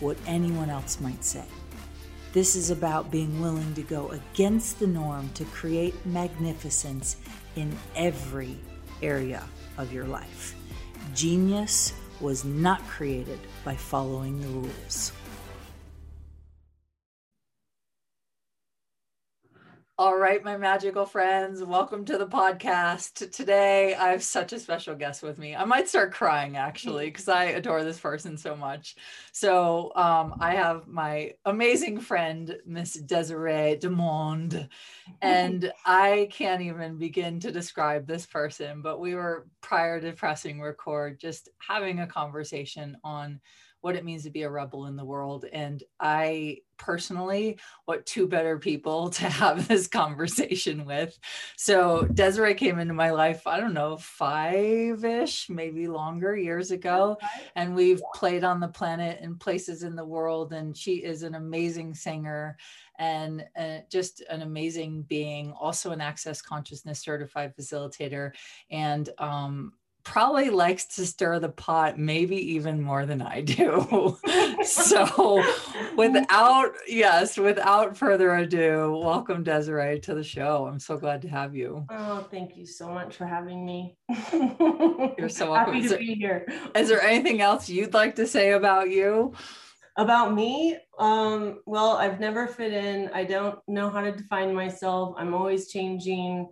what anyone else might say. This is about being willing to go against the norm to create magnificence in every area of your life. Genius was not created by following the rules. All right, my magical friends, welcome to the podcast. Today, I have such a special guest with me. I might start crying actually because I adore this person so much. So, um, I have my amazing friend, Miss Desiree Demonde, and I can't even begin to describe this person. But we were prior to pressing record, just having a conversation on what it means to be a rebel in the world. And I personally, what two better people to have this conversation with? So Desiree came into my life, I don't know, five ish, maybe longer years ago. And we've played on the planet and places in the world. And she is an amazing singer and uh, just an amazing being, also an access consciousness certified facilitator. And um, probably likes to stir the pot maybe even more than I do. so without yes, without further ado, welcome Desiree to the show. I'm so glad to have you. Oh, thank you so much for having me. You're so welcome. Happy to be here. Is there anything else you'd like to say about you? About me, um, well, I've never fit in. I don't know how to define myself. I'm always changing.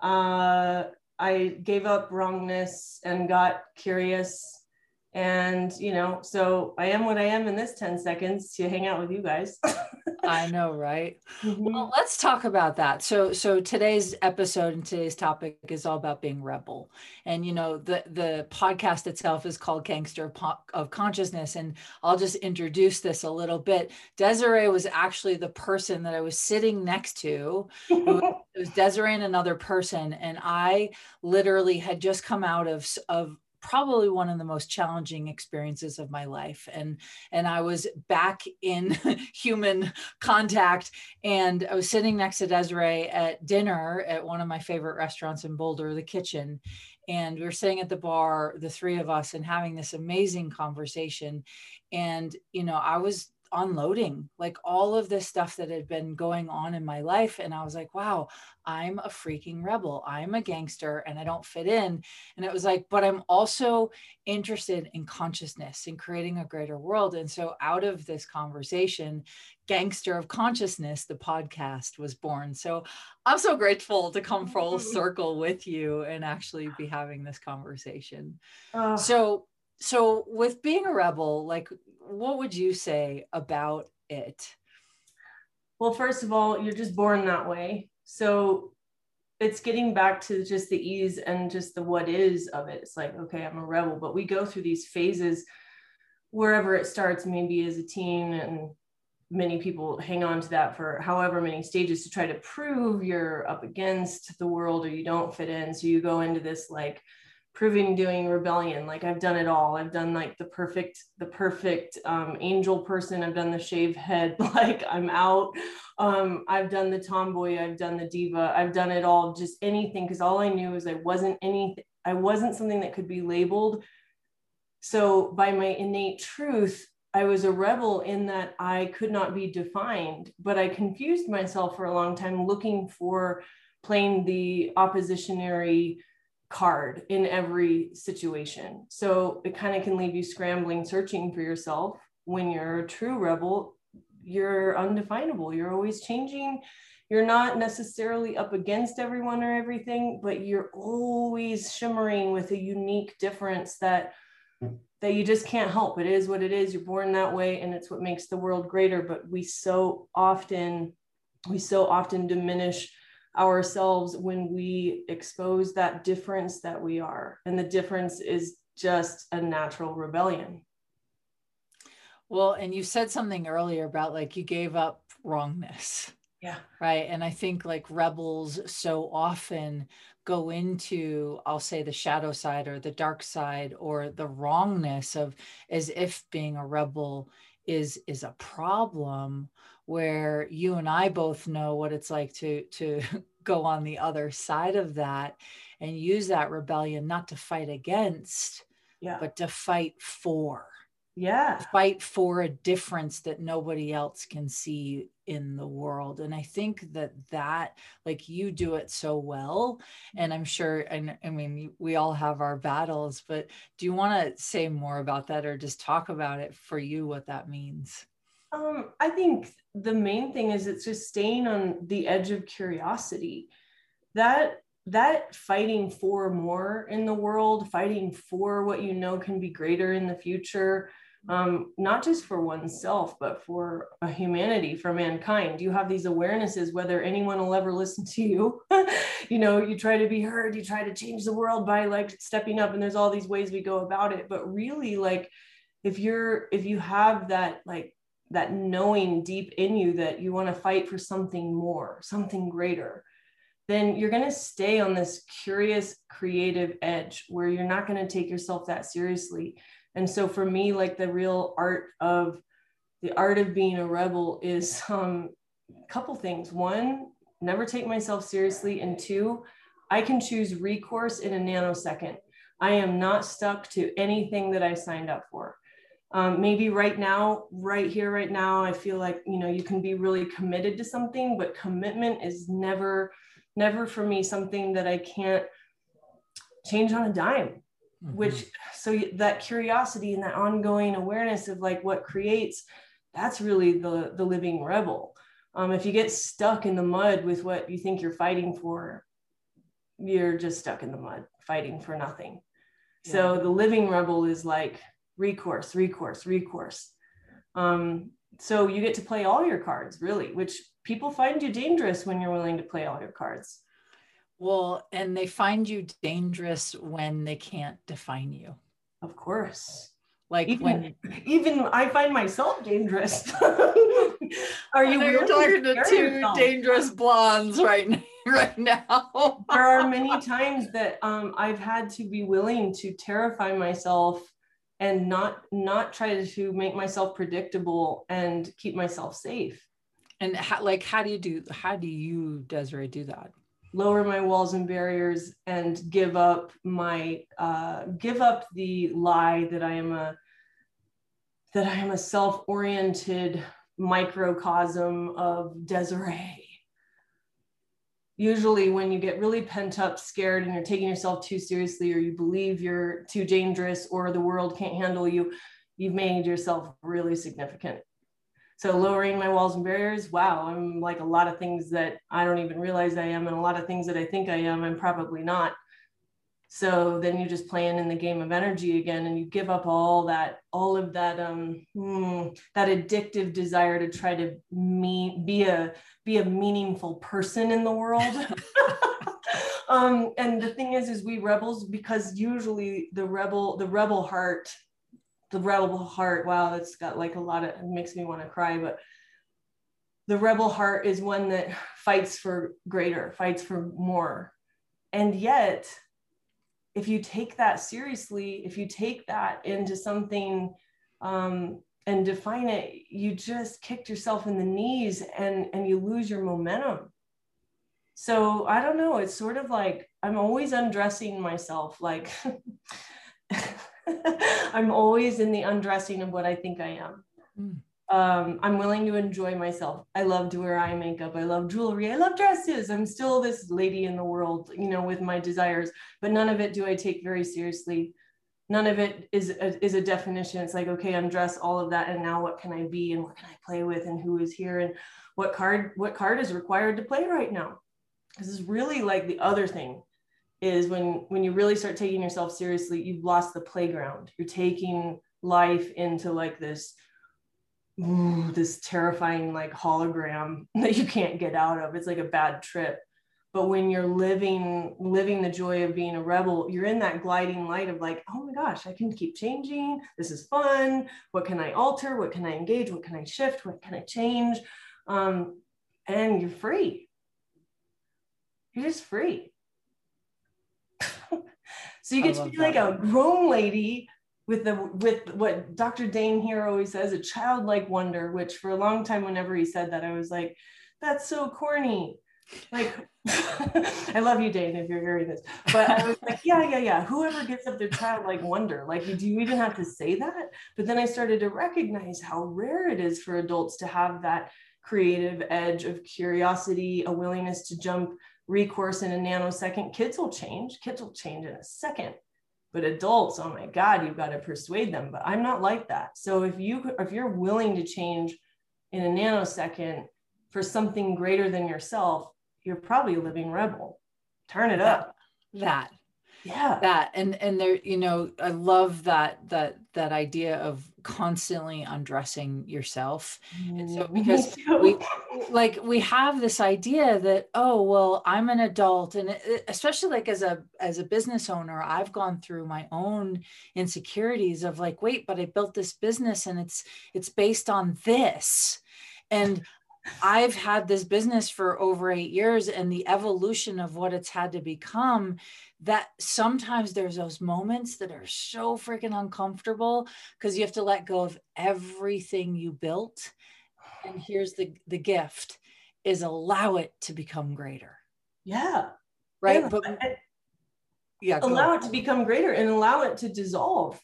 Uh, I gave up wrongness and got curious. And, you know, so I am what I am in this 10 seconds to hang out with you guys. I know, right? Mm-hmm. Well, let's talk about that. So, so today's episode and today's topic is all about being rebel. And, you know, the, the podcast itself is called Gangster of Consciousness. And I'll just introduce this a little bit. Desiree was actually the person that I was sitting next to. it was Desiree and another person. And I literally had just come out of, of probably one of the most challenging experiences of my life and and i was back in human contact and i was sitting next to desiree at dinner at one of my favorite restaurants in boulder the kitchen and we were sitting at the bar the three of us and having this amazing conversation and you know i was unloading like all of this stuff that had been going on in my life and i was like wow i'm a freaking rebel. I'm a gangster and i don't fit in. And it was like but i'm also interested in consciousness and creating a greater world. And so out of this conversation gangster of consciousness the podcast was born. So i'm so grateful to come full circle with you and actually be having this conversation. Uh, so so with being a rebel like what would you say about it? Well, first of all, you're just born that way. So it's getting back to just the ease and just the what is of it. It's like, okay, I'm a rebel, but we go through these phases wherever it starts, maybe as a teen, and many people hang on to that for however many stages to try to prove you're up against the world or you don't fit in. So you go into this like, proving doing rebellion. Like i've done it all. I've done like the perfect the perfect um, angel person. I've done the shave head like i'm out. Um, i've done the tomboy. I've done the diva. I've done it all just anything because all i knew is i wasn't anything i wasn't something that could be labeled. So by my innate truth i was a rebel in that i could not be defined but i confused myself for a long time looking for playing the oppositionary card in every situation. So it kind of can leave you scrambling, searching for yourself. When you're a true rebel, you're undefinable. You're always changing. You're not necessarily up against everyone or everything, but you're always shimmering with a unique difference that that you just can't help. It is what it is. You're born that way and it's what makes the world greater, but we so often we so often diminish ourselves when we expose that difference that we are. And the difference is just a natural rebellion. Well, and you said something earlier about like you gave up wrongness. Yeah. Right. And I think like rebels so often go into, I'll say, the shadow side or the dark side or the wrongness of as if being a rebel is is a problem where you and I both know what it's like to to go on the other side of that and use that rebellion not to fight against yeah. but to fight for. Yeah. Fight for a difference that nobody else can see in the world. And i think that that like you do it so well. And i'm sure and i mean we all have our battles but do you want to say more about that or just talk about it for you what that means um i think the main thing is it's just staying on the edge of curiosity that that fighting for more in the world fighting for what you know can be greater in the future um, not just for oneself, but for humanity, for mankind. You have these awarenesses, whether anyone will ever listen to you. you know, you try to be heard, you try to change the world by like stepping up, and there's all these ways we go about it. But really, like, if you're, if you have that, like, that knowing deep in you that you want to fight for something more, something greater, then you're going to stay on this curious, creative edge where you're not going to take yourself that seriously. And so for me like the real art of the art of being a rebel is um, a couple things. One never take myself seriously and two i can choose recourse in a nanosecond. I am not stuck to anything that i signed up for um, maybe right now right here right now i feel like you know you can be really committed to something but commitment is never never for me something that i can't change on a dime mm-hmm. which so that curiosity and that ongoing awareness of like what creates that's really the the living rebel um, if you get stuck in the mud with what you think you're fighting for you're just stuck in the mud fighting for nothing yeah. so the living rebel is like recourse recourse recourse um, so you get to play all your cards really which people find you dangerous when you're willing to play all your cards well, and they find you dangerous when they can't define you. Of course. Like even, when even I find myself dangerous. Are you you're talking to two yourself? dangerous blondes right now? Right now, there are many times that um, I've had to be willing to terrify myself and not not try to make myself predictable and keep myself safe. And how, like, how do you do? How do you, Desiree, do that? lower my walls and barriers and give up my uh, give up the lie that I am a that I am a self-oriented microcosm of Desiree. Usually, when you get really pent up, scared, and you're taking yourself too seriously, or you believe you're too dangerous, or the world can't handle you, you've made yourself really significant. So lowering my walls and barriers, wow, I'm like a lot of things that I don't even realize I am, and a lot of things that I think I am, I'm probably not. So then you just playing in the game of energy again, and you give up all that, all of that, um, hmm, that addictive desire to try to me be a be a meaningful person in the world. um, and the thing is, is we rebels because usually the rebel, the rebel heart the rebel heart wow that's got like a lot of it makes me want to cry but the rebel heart is one that fights for greater fights for more and yet if you take that seriously if you take that into something um, and define it you just kicked yourself in the knees and and you lose your momentum so i don't know it's sort of like i'm always undressing myself like I'm always in the undressing of what I think I am. Mm. Um, I'm willing to enjoy myself. I love to wear eye makeup. I love jewelry. I love dresses. I'm still this lady in the world, you know, with my desires, but none of it do I take very seriously. None of it is a, is a definition. It's like, okay, undress all of that. And now what can I be? And what can I play with? And who is here? And what card, what card is required to play right now? This is really like the other thing is when when you really start taking yourself seriously you've lost the playground you're taking life into like this ooh, this terrifying like hologram that you can't get out of. It's like a bad trip. But when you're living living the joy of being a rebel you're in that gliding light of like oh my gosh i can keep changing. This is fun. What can i alter? What can i engage? What can i shift? What can i change? Um, and you're free. You're just free. So you get to be that. like a grown lady with the with what dr Dain Heer always says a childlike wonder which for a long time whenever he said that i was like that's so corny like I love you, Dain, if you're hearing this. But I was like, yeah, yeah, yeah. Whoever gives up their child like wonder, like, do you even have to say that? But then I started to recognize how rare it is for adults to have that creative edge of curiosity, a willingness to jump recourse in a nanosecond. Kids will change. Kids will change in a second. But adults, oh my God, you've got to persuade them. But I'm not like that. So if you if you're willing to change in a nanosecond for something greater than yourself, you're probably a living rebel. Turn it that, up. That. Yeah. That and and there, you know, I love that that that idea of constantly undressing yourself. And so mm, because we like we have this idea that oh well I'm an adult. And it, especially like as a as a business owner I've gone through my own insecurities of like wait but I built this business and it's it's based on this. And I've had this business for over eight years and the evolution of what it's had to become that sometimes there's those moments that are so freaking uncomfortable because you have to let go of everything you built. And here's the, the gift is allow it to become greater. Yeah. Right. Yeah. But yeah, allow it to become greater and allow it to dissolve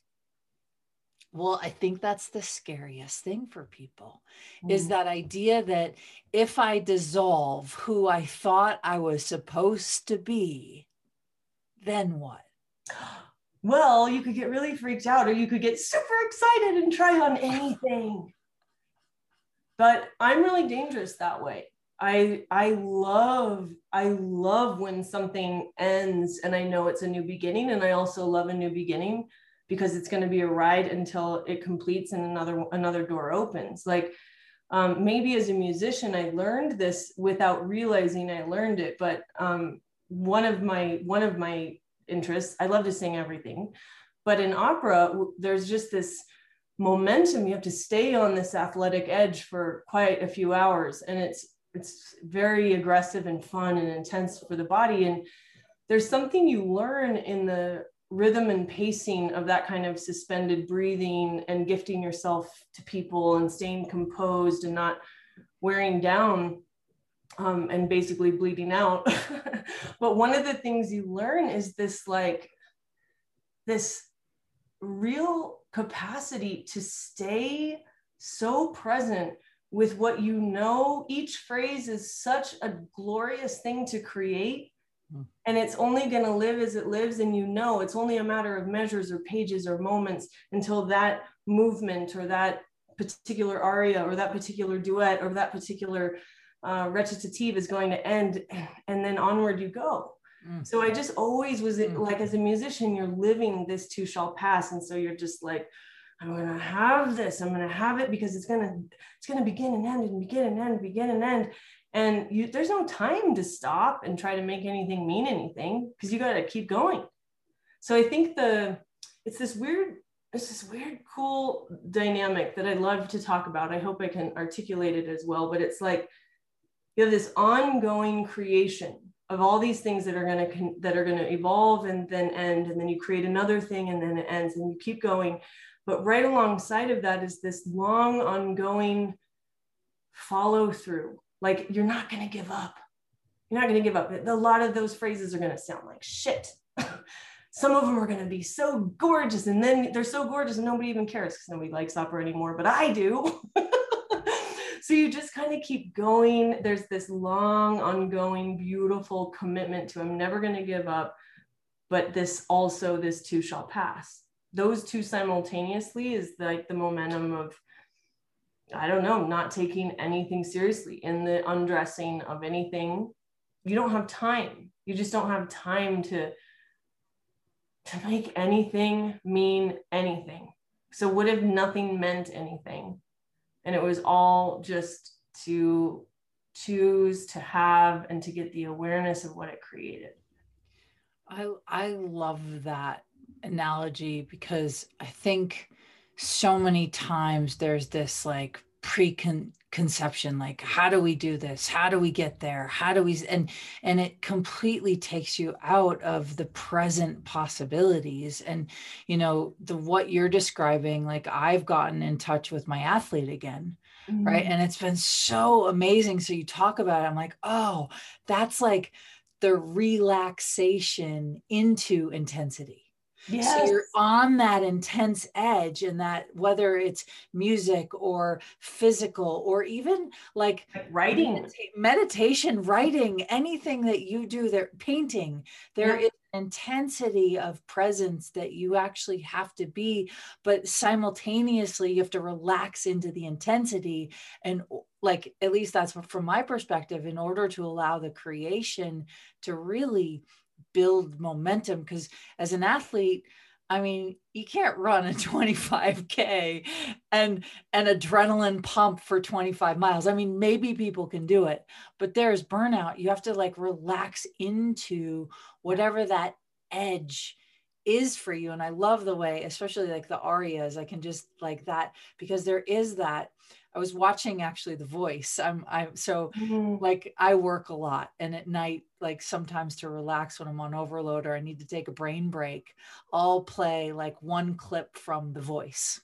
well, I think that's the scariest thing for people mm. is that idea that if I dissolve who I thought I was supposed to be, then what? Well, you could get really freaked out or you could get super excited and try on anything. But I'm really dangerous that way. I I love I love when something ends and I know it's a new beginning and I also love a new beginning because it's going to be a ride until it completes and another another door opens like um, maybe as a musician i learned this without realizing i learned it but um, one of my one of my interests i love to sing everything but in opera there's just this momentum. You have to stay on this athletic edge for quite a few hours and it's it's very aggressive and fun and intense for the body. And there's something you learn in the rhythm and pacing of that kind of suspended breathing and gifting yourself to people and staying composed and not wearing down um, and basically bleeding out. but one of the things you learn is this like this real capacity to stay so present with what you know. Each phrase is such a glorious thing to create Hmm. and it's only going to live as it lives and you know it's only a matter of measures or pages or moments until that movement or that particular aria or that particular duet or that particular uh, recitative is going to end and then onward you go. Mm. so i just always was mm. like as a musician you're living this too shall pass. And so you're just like i'm going to have this i'm going to have it because it's going to it's going to begin and end and begin and end begin and end. And you there's no time to stop and try to make anything mean anything because you got to keep going. So i think the it's this weird it's this weird cool dynamic that i love to talk about. I hope i can articulate it as well but it's like you have this ongoing creation of all these things that are going to that are going to evolve and then end and then you create another thing and then it ends and you keep going. But right alongside of that is this long ongoing follow through like you're not going to give up. You're not going to give up. A lot of those phrases are going to sound like shit. Some of them are going to be so gorgeous and then they're so gorgeous and nobody even cares because nobody likes opera anymore but i do so you just kind of keep going there's this long ongoing beautiful commitment to i'm never going to give up but this also this too shall pass those two simultaneously is like the momentum of I don't know, not taking anything seriously in the undressing of anything. You don't have time. You just don't have time to to make anything mean anything. So what if nothing meant anything? And it was all just to choose to have and to get the awareness of what it created. I I love that analogy because I think so many times there's this like preconception like how do we do this? How do we get there? How do we and and it completely takes you out of the present possibilities. And you know the what you're describing like i've gotten in touch with my athlete again mm-hmm. right and it's been so amazing. So you talk about it i'm like oh that's like the relaxation into intensity Yes. So you're on that intense edge, and that whether it's music or physical or even like writing, meditation, writing, anything that you do, there painting, there yeah. is intensity of presence that you actually have to be, but simultaneously you have to relax into the intensity. And like at least that's from my perspective, in order to allow the creation to really build momentum because as an athlete I mean, you can't run a 25k and an adrenaline pump for 25 miles. I mean, maybe people can do it, but there's burnout. You have to like relax into whatever that edge is for you. And I love the way, especially like the arias, I can just like that because there is that I was watching actually The Voice. I'm I'm so mm-hmm. like I work a lot and at night like sometimes to relax when I'm on overload or I need to take a brain break, I'll play like one clip from The Voice.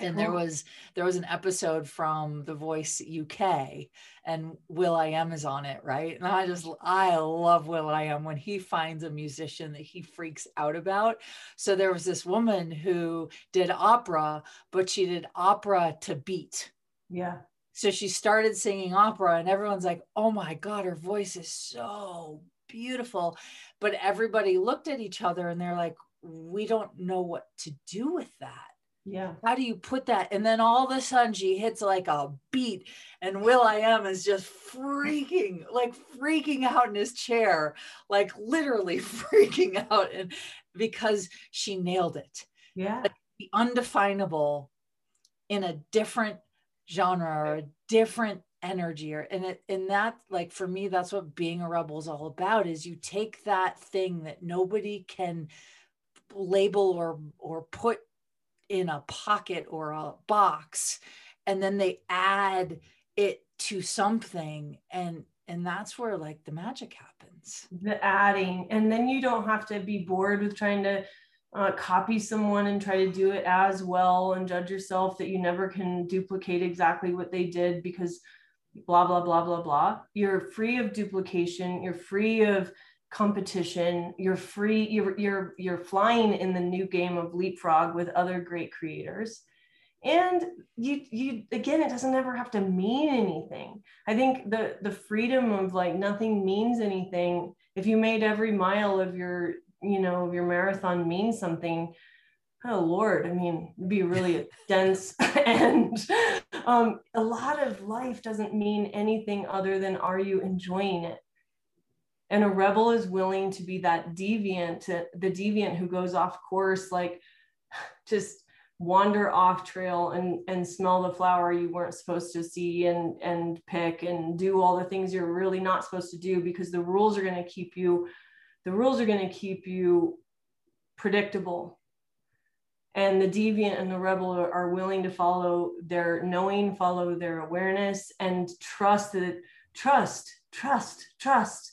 And cool. there oh. was there was an episode from The Voice UK and will.i.am is on it, right? And I just I love will.i.am when he finds a musician that he freaks out about. So there was this woman who did opera, but she did opera to beat. Yeah. So she started singing opera, and everyone's like, oh my God, her voice is so beautiful. But everybody looked at each other and they're like, we don't know what to do with that. Yeah. How do you put that? And then all of a sudden she hits like a beat, and will.i.am is just freaking, like freaking out in his chair, like literally freaking out. And because she nailed it. Yeah. Like the undefinable in a different genre or a different energy or and it and that like for me that's what being a rebel is all about is you take that thing that nobody can label or or put in a pocket or a box and then they add it to something and and that's where like the magic happens. The adding and then you don't have to be bored with trying to uh, copy someone and try to do it as well and judge yourself that you never can duplicate exactly what they did because blah blah blah blah blah. You're free of duplication. You're free of competition. You're free you're you're you're flying in the new game of leapfrog with other great creators. And you you again it doesn't ever have to mean anything. I think the the freedom of like nothing means anything. If you made every mile of your you know your marathon mean something oh lord i mean it'd be really dense. And um, a lot of life doesn't mean anything other than are you enjoying it and a rebel is willing to be that deviant the deviant who goes off course like just wander off trail and and smell the flower you weren't supposed to see and and pick and do all the things you're really not supposed to do because the rules are going to keep you the rules are going to keep you predictable. And the deviant and the rebel are willing to follow their knowing follow their awareness and trust that trust trust trust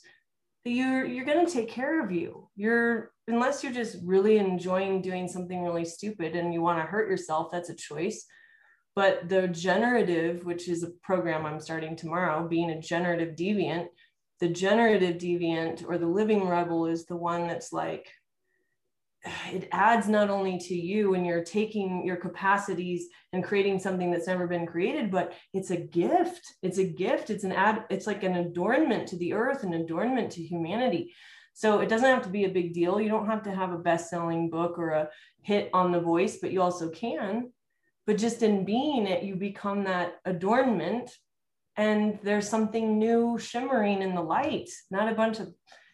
you're you're going to take care of you. You're unless you're just really enjoying doing something really stupid and you want to hurt yourself that's a choice. But the generative which is a program i'm starting tomorrow being a generative deviant the generative deviant or the living rebel is the one that's like it adds not only to you and you're taking your capacities and creating something that's never been created but it's a gift. It's a gift. It's an ad it's like an adornment to the earth an adornment to humanity. So it doesn't have to be a big deal. You don't have to have a best-selling book or a hit on the voice but you also can. But just in being it you become that adornment and there's something new shimmering in the light. Not a bunch of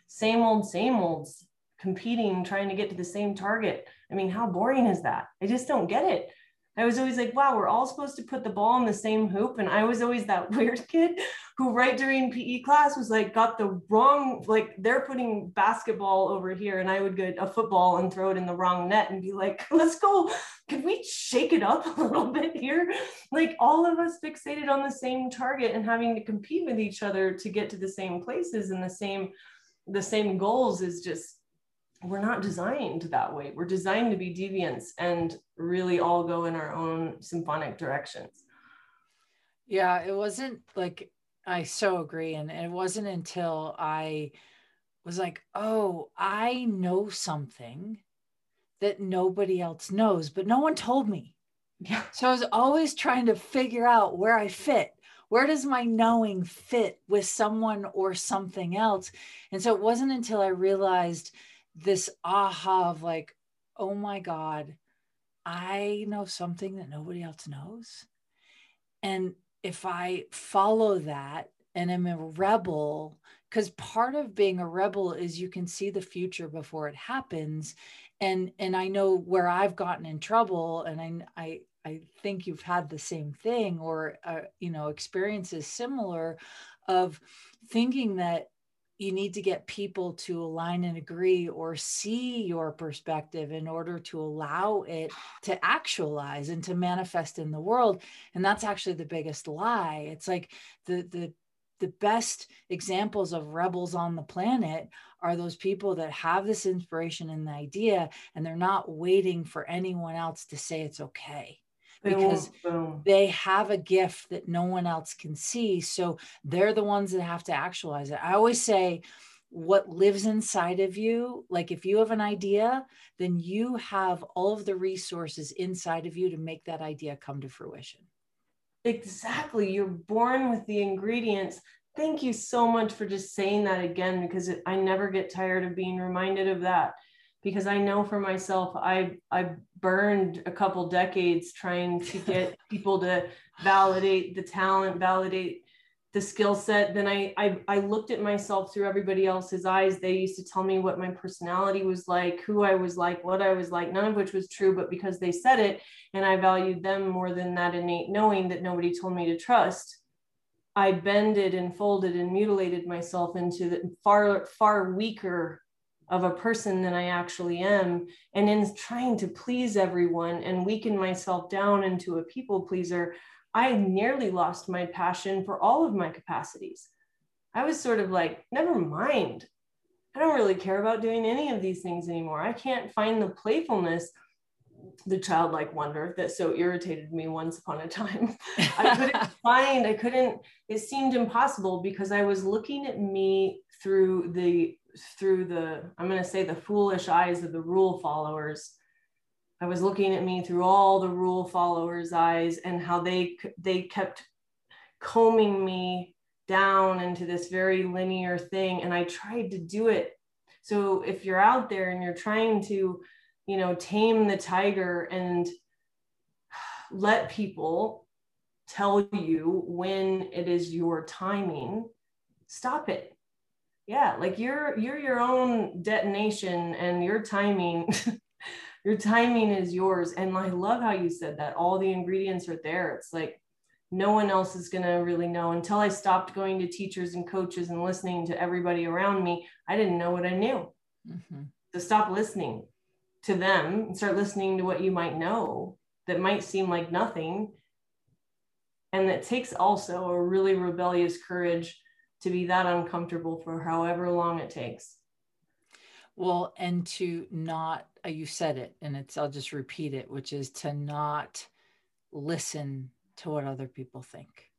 same old same olds competing, trying to get to the same target. I mean, how boring is that? I just don't get it. I was always like, wow, we're all supposed to put the ball in the same hoop. And I was always that weird kid who, right during PE class, was like, got the wrong, like, they're putting basketball over here. And I would get a football and throw it in the wrong net and be like, let's go. Can we shake it up a little bit here? Like, all of us fixated on the same target and having to compete with each other to get to the same places and the same the same goals is just we're not designed that way. We're designed to be deviants and really all go in our own symphonic directions. Yeah, it wasn't like I so agree. And it wasn't until I was like, oh, I know something that nobody else knows, but no one told me. Yeah. So I was always trying to figure out where I fit. Where does my knowing fit with someone or something else? And so it wasn't until I realized this aha of like, oh my God, I know something that nobody else knows. And if I follow that and am a rebel, because part of being a rebel is you can see the future before it happens. And and I know where I've gotten in trouble, and I I I think you've had the same thing or uh, you know experiences similar of thinking that you need to get people to align and agree or see your perspective in order to allow it to actualize and to manifest in the world. And that's actually the biggest lie. It's like the the the best examples of rebels on the planet are those people that have this inspiration and the idea and they're not waiting for anyone else to say it's okay because they have a gift that no one else can see. So they're the ones that have to actualize it. I always say, what lives inside of you, like if you have an idea, then you have all of the resources inside of you to make that idea come to fruition. Exactly. You're born with the ingredients. Thank you so much for just saying that again because it, I never get tired of being reminded of that because I know for myself, I I burned a couple decades trying to get people to validate the talent, validate the skill set. Then I, I I looked at myself through everybody else's eyes. They used to tell me what my personality was like, who I was like, what I was like, none of which was true, but because they said it and I valued them more than that innate knowing that nobody told me to trust. I bended and folded and mutilated myself into the far, far weaker of a person than I actually am. And in trying to please everyone and weaken myself down into a people pleaser, I nearly lost my passion for all of my capacities. I was sort of like, never mind. I don't really care about doing any of these things anymore. I can't find the playfulness, the childlike wonder that so irritated me once upon a time. I couldn't find, I couldn't, it seemed impossible because I was looking at me through the through the i'm going to say the foolish eyes of the rule followers. I was looking at me through all the rule followers eyes and how they they kept combing me down into this very linear thing and i tried to do it. So if you're out there and you're trying to you know tame the tiger and let people tell you when it is your timing stop it yeah like you're you're your own detonation and your timing your timing is yours. And i love how you said that all the ingredients are there. It's like no one else is going to really know. Until i stopped going to teachers and coaches and listening to everybody around me i didn't know what i knew. Mm-hmm. to stop listening to them and start listening to what you might know that might seem like nothing. And that takes also a really rebellious courage to be that uncomfortable for however long it takes. Well, and to not, uh, you said it, and it's, I'll just repeat it, which is to not listen to what other people think,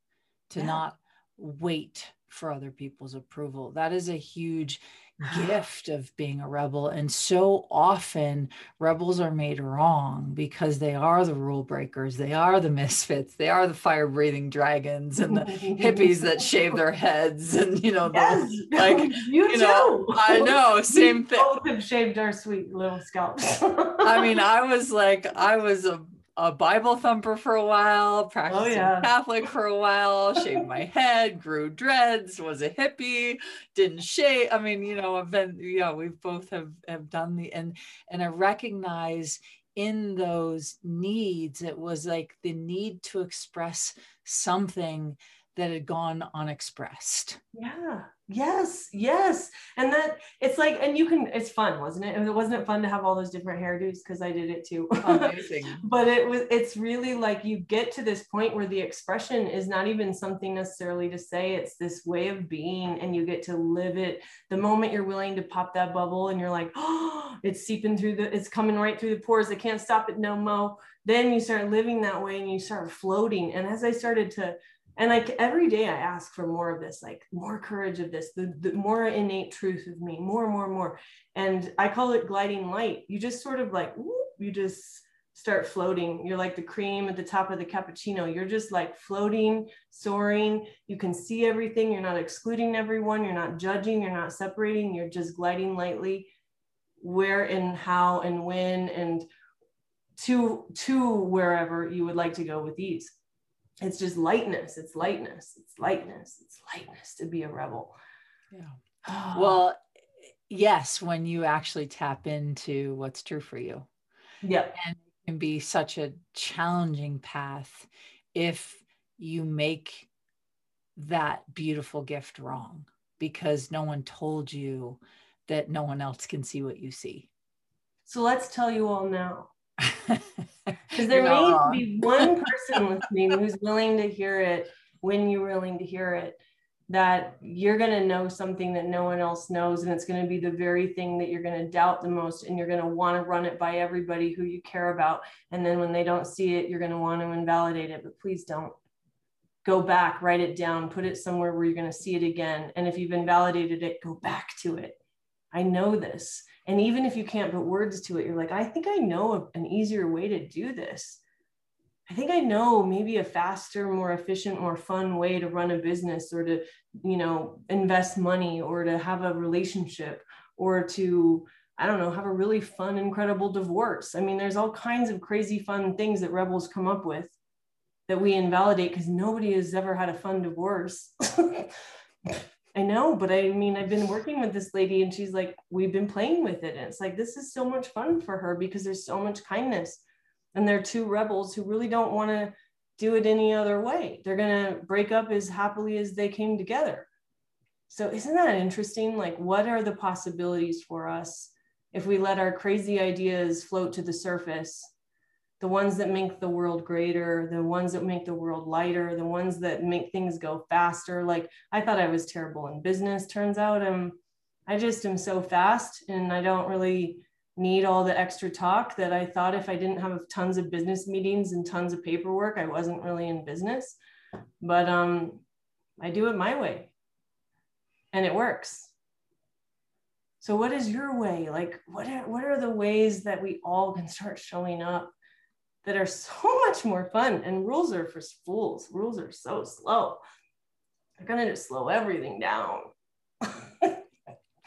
to yeah. not wait for other people's approval. That is a huge gift of being a rebel. And so often rebels are made wrong because they are the rule breakers, they are the misfits, they are the fire breathing dragons and the hippies that shave their heads. And, you know, yes, like, you, you know, I know, same thing. Both have shaved our sweet little scalps. I mean, I was like, I was a a Bible thumper for a while, practicing oh, yeah. Catholic for a while, shaved my head, grew dreads, was a hippie, didn't shave. I mean, you know, I've been, yeah, we both have have done the and and I recognize in those needs, it was like the need to express something that had gone unexpressed. Yeah. Yes. Yes. And that it's like, and you can, it's fun, wasn't it? And it wasn't fun to have all those different hairdos because I did it too. Amazing. but it was, it's really like you get to this point where the expression is not even something necessarily to say, it's this way of being, and you get to live it. The moment you're willing to pop that bubble and you're like, oh, it's seeping through the, it's coming right through the pores. I can't stop it no mo. Then you start living that way and you start floating. And as I started to, and like every day i ask for more of this like more courage of this the, the more innate truth of me more more more. And i call it gliding light. You just sort of like whoop, you just start floating. You're like the cream at the top of the cappuccino. You're just like floating soaring. You can see everything. You're not excluding everyone. You're not judging. You're not separating. You're just gliding lightly. Where and how and when and to to wherever you would like to go with ease it's just lightness it's lightness it's lightness it's lightness to be a rebel. Yeah. Well yes when you actually tap into what's true for you. Yeah and it can be such a challenging path if you make that beautiful gift wrong because no one told you that no one else can see what you see. So let's tell you all now because there may be one person listening who's willing to hear it when you're willing to hear it that you're going to know something that no one else knows and it's going to be the very thing that you're going to doubt the most and you're going to want to run it by everybody who you care about and then when they don't see it you're going to want to invalidate it. But please don't. Go back write it down put it somewhere where you're going to see it again and if you've invalidated it go back to it. I know this and even if you can't put words to it, you're like, I think I know an easier way to do this. I think I know maybe a faster, more efficient, more fun way to run a business or to, you know, invest money or to have a relationship or to, I don't know, have a really fun, incredible divorce. I mean, there's all kinds of crazy fun things that rebels come up with that we invalidate because nobody has ever had a fun divorce. I know, but I mean, I've been working with this lady and she's like, we've been playing with it. And it's like, this is so much fun for her because there's so much kindness. And they're two rebels who really don't want to do it any other way. They're going to break up as happily as they came together. So, isn't that interesting? Like, what are the possibilities for us if we let our crazy ideas float to the surface the ones that make the world greater, the ones that make the world lighter, the ones that make things go faster. Like I thought I was terrible in business. Turns out I'm I just am so fast and I don't really need all the extra talk that I thought if I didn't have tons of business meetings and tons of paperwork, I wasn't really in business. But um I do it my way. And it works. So what is your way? Like what are, what are the ways that we all can start showing up that are so much more fun. And rules are for fools. Rules are so slow. They're gonna just slow everything down.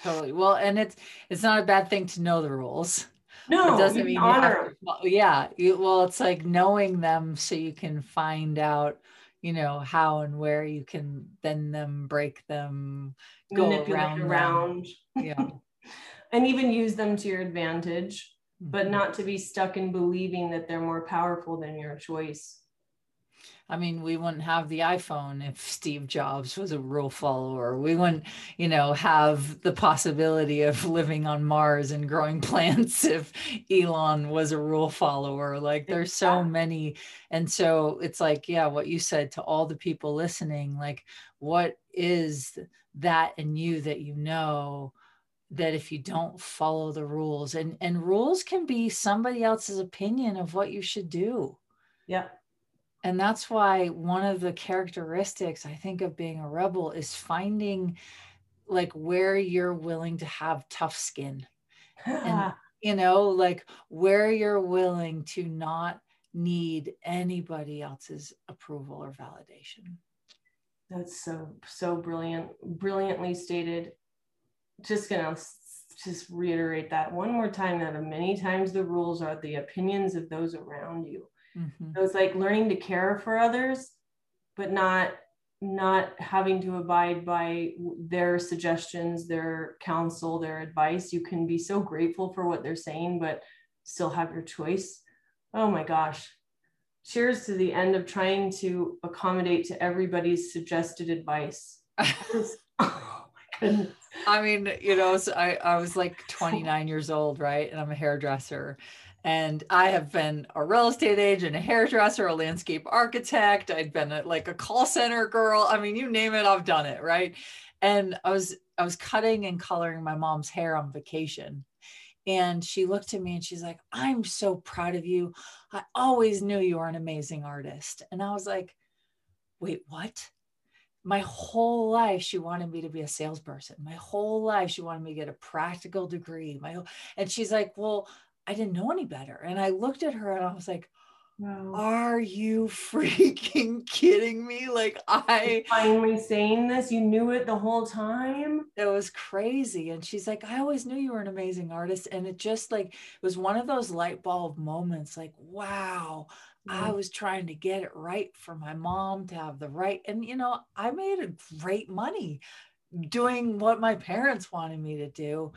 totally. Well, and it's it's not a bad thing to know the rules. No, it doesn't mean honor. To, yeah. You, well, it's like knowing them so you can find out, you know, how and where you can bend them, break them, go around. around. Yeah. and even use them to your advantage but mm-hmm. not to be stuck in believing that they're more powerful than your choice. I mean, we wouldn't have the iPhone if Steve Jobs was a rule follower. We wouldn't, you know, have the possibility of living on Mars and growing plants if Elon was a rule follower. Like there's so many. And so it's like, yeah, what you said to all the people listening, like, what is that in you that you know that if you don't follow the rules and and rules can be somebody else's opinion of what you should do. Yeah. And that's why one of the characteristics i think of being a rebel is finding like where you're willing to have tough skin. And you know like where you're willing to not need anybody else's approval or validation. That's so so brilliant brilliantly stated just gonna just reiterate that one more time that many times the rules are the opinions of those around you mm-hmm. so it's like learning to care for others but not not having to abide by their suggestions their counsel their advice you can be so grateful for what they're saying but still have your choice. Oh my gosh. Cheers to the end of trying to accommodate to everybody's suggested advice. oh my goodness. I mean, you know, so I, I was like 29 years old, right? And I'm a hairdresser. And I have been a real estate agent, a hairdresser, a landscape architect. I'd been a, like a call center girl. I mean, you name it, I've done it, right? And I was I was cutting and coloring my mom's hair on vacation. And she looked at me and she's like, I'm so proud of you. I always knew you were an amazing artist. And I was like, wait, what? My whole life, she wanted me to be a salesperson. My whole life, she wanted me to get a practical degree. My whole, and she's like, well, I didn't know any better. And I looked at her and I was like, wow. Are you freaking kidding me? Like I finally saying this, you knew it the whole time. It was crazy. And she's like, I always knew you were an amazing artist. And it just like it was one of those light bulb moments, like, wow, I was trying to get it right for my mom to have the right. And you know, I made a great money doing what my parents wanted me to do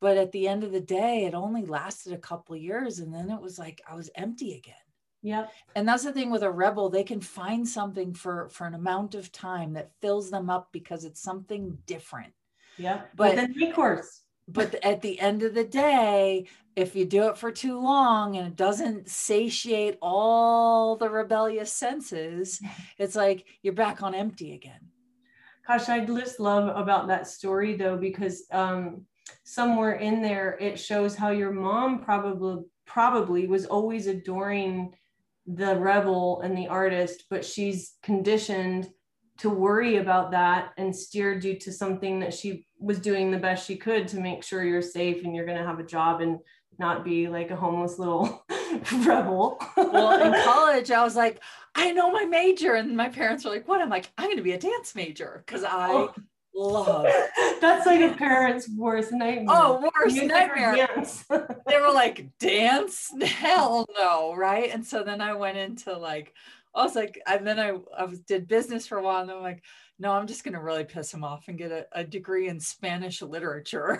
but at the end of the day it only lasted a couple years and then it was like i was empty again. Yeah and that's the thing with a rebel they can find something for for an amount of time that fills them up because it's something different. Yeah but, but then recourse but at the end of the day if you do it for too long and it doesn't satiate all the rebellious senses it's like you're back on empty again. Gosh i just love about that story though because um somewhere in there it shows how your mom probably probably was always adoring the rebel and the artist but she's conditioned to worry about that and steered you to something that she was doing the best she could to make sure you're safe and you're going to have a job and not be like a homeless little rebel. well, in college, I was like, I know my major. And my parents were like, what? I'm like, I'm going to be a dance major because I oh love. That's like a parent's worst nightmare. Oh, worst nightmare. they were like, dance? Hell no, right? And so then I went into like, I was like, and then I, I was, did business for a while, and I'm like, no, I'm just gonna really piss him off and get a, a degree in Spanish literature.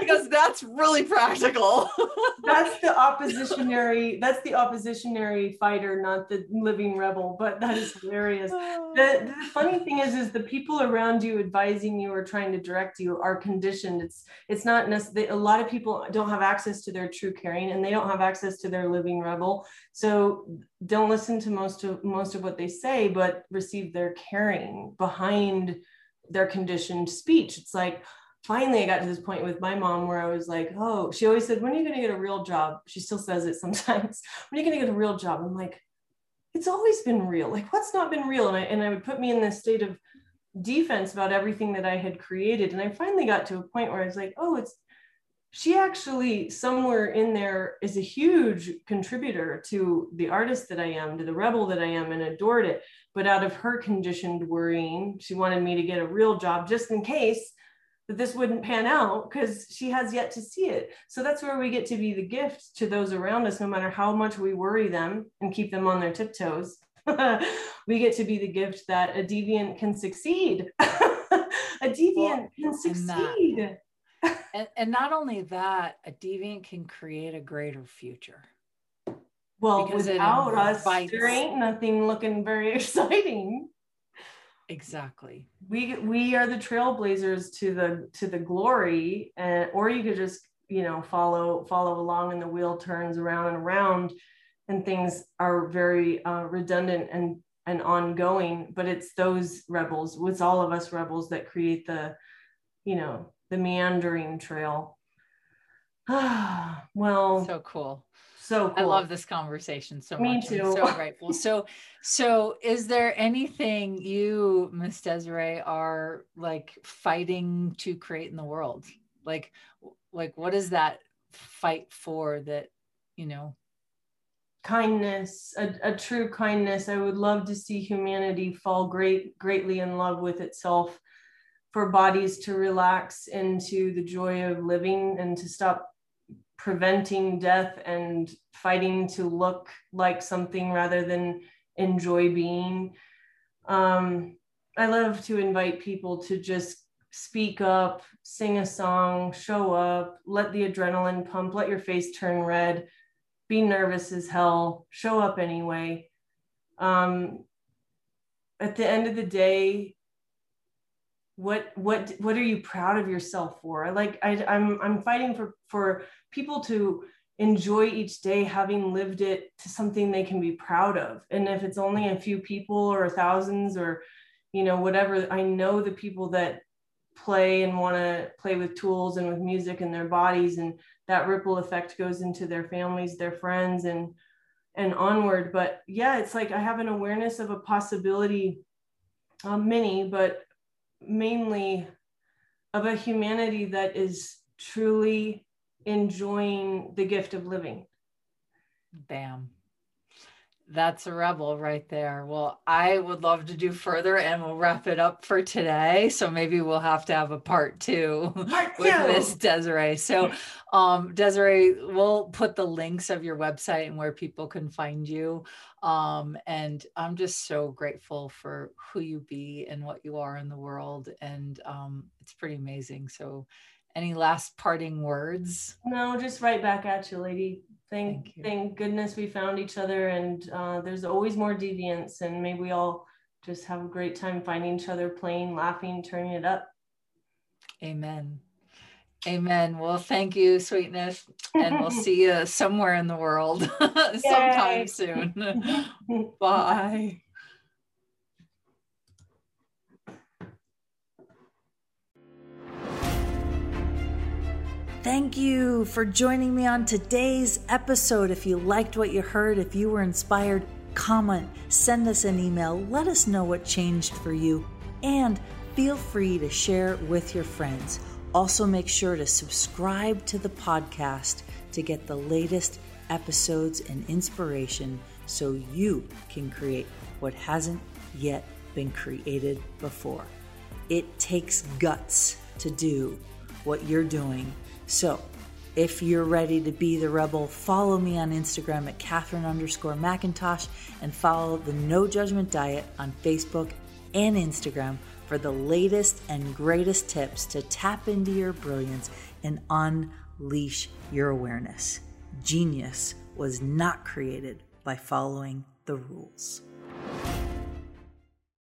because that's really practical. that's the oppositionary, that's the oppositionary fighter, not the living rebel, but that is hilarious. The, the funny thing is, is the people around you advising you or trying to direct you are conditioned. It's it's not necessarily a lot of people don't have access to their true caring and they don't have access to their living rebel. So don't listen to most of most of what they say, but receive their caring behind their conditioned speech. It's like, finally I got to this point with my mom where I was like, oh, she always said, when are you going to get a real job? She still says it sometimes. when are you going to get a real job? I'm like, it's always been real. Like what's not been real? And I, and I would put me in this state of defense about everything that I had created. And I finally got to a point where I was like, oh, it's, she actually somewhere in there is a huge contributor to the artist that I am, to the rebel that I am, and adored it. But out of her conditioned worrying, she wanted me to get a real job just in case that this wouldn't pan out because she has yet to see it. So that's where we get to be the gift to those around us, no matter how much we worry them and keep them on their tiptoes. we get to be the gift that a deviant can succeed. a deviant well, can succeed. And, and, and not only that, a deviant can create a greater future. Well, because without us, there ain't nothing looking very exciting exactly. We we are the trailblazers to the to the glory and or you could just you know follow follow along and the wheel turns around and around and things are very uh, redundant and and ongoing but it's those rebels it's all of us rebels that create the you know the meandering trail well so cool so cool. I love this conversation so Me much. Too. I'm so grateful. So, so is there anything you, Miss Desiree, are like fighting to create in the world? Like, like what is that fight for that, you know? Kindness, a, a true kindness. I would love to see humanity fall great, greatly in love with itself for bodies to relax into the joy of living and to stop preventing death and fighting to look like something rather than enjoy being. Um, I love to invite people to just speak up, sing a song, show up, let the adrenaline pump, let your face turn red, be nervous as hell, show up anyway. Um, at the end of the day, what what what are you proud of yourself for? Like I, I'm I'm fighting for for people to enjoy each day having lived it to something they can be proud of. And if it's only a few people or thousands or you know whatever, I know the people that play and want to play with tools and with music and their bodies and that ripple effect goes into their families their friends and and onward but yeah it's like i have an awareness of a possibility um, many but mainly of a humanity that is truly enjoying the gift of living. Bam that's a rebel right there. Well, I would love to do further and we'll wrap it up for today. So maybe we'll have to have a part two, part two. with this Desiree. So um Desiree, we'll put the links of your website and where people can find you. Um, and I'm just so grateful for who you be and what you are in the world. And um, it's pretty amazing. So any last parting words? No, just right back at you, lady thank thank, thank goodness we found each other and uh, there's always more deviance and may we all just have a great time finding each other playing laughing turning it up. Amen. Amen. Well thank you sweetness and we'll see you somewhere in the world sometime soon. Bye Thank you for joining me on today's episode. If you liked what you heard, if you were inspired, comment, send us an email, let us know what changed for you, and feel free to share with your friends. Also, make sure to subscribe to the podcast to get the latest episodes and inspiration so you can create what hasn't yet been created before. It takes guts to do what you're doing so, if you're ready to be the rebel, follow me on Instagram at Catherine underscore Macintosh and follow the No Judgment Diet on Facebook and Instagram for the latest and greatest tips to tap into your brilliance and unleash your awareness. Genius was not created by following the rules.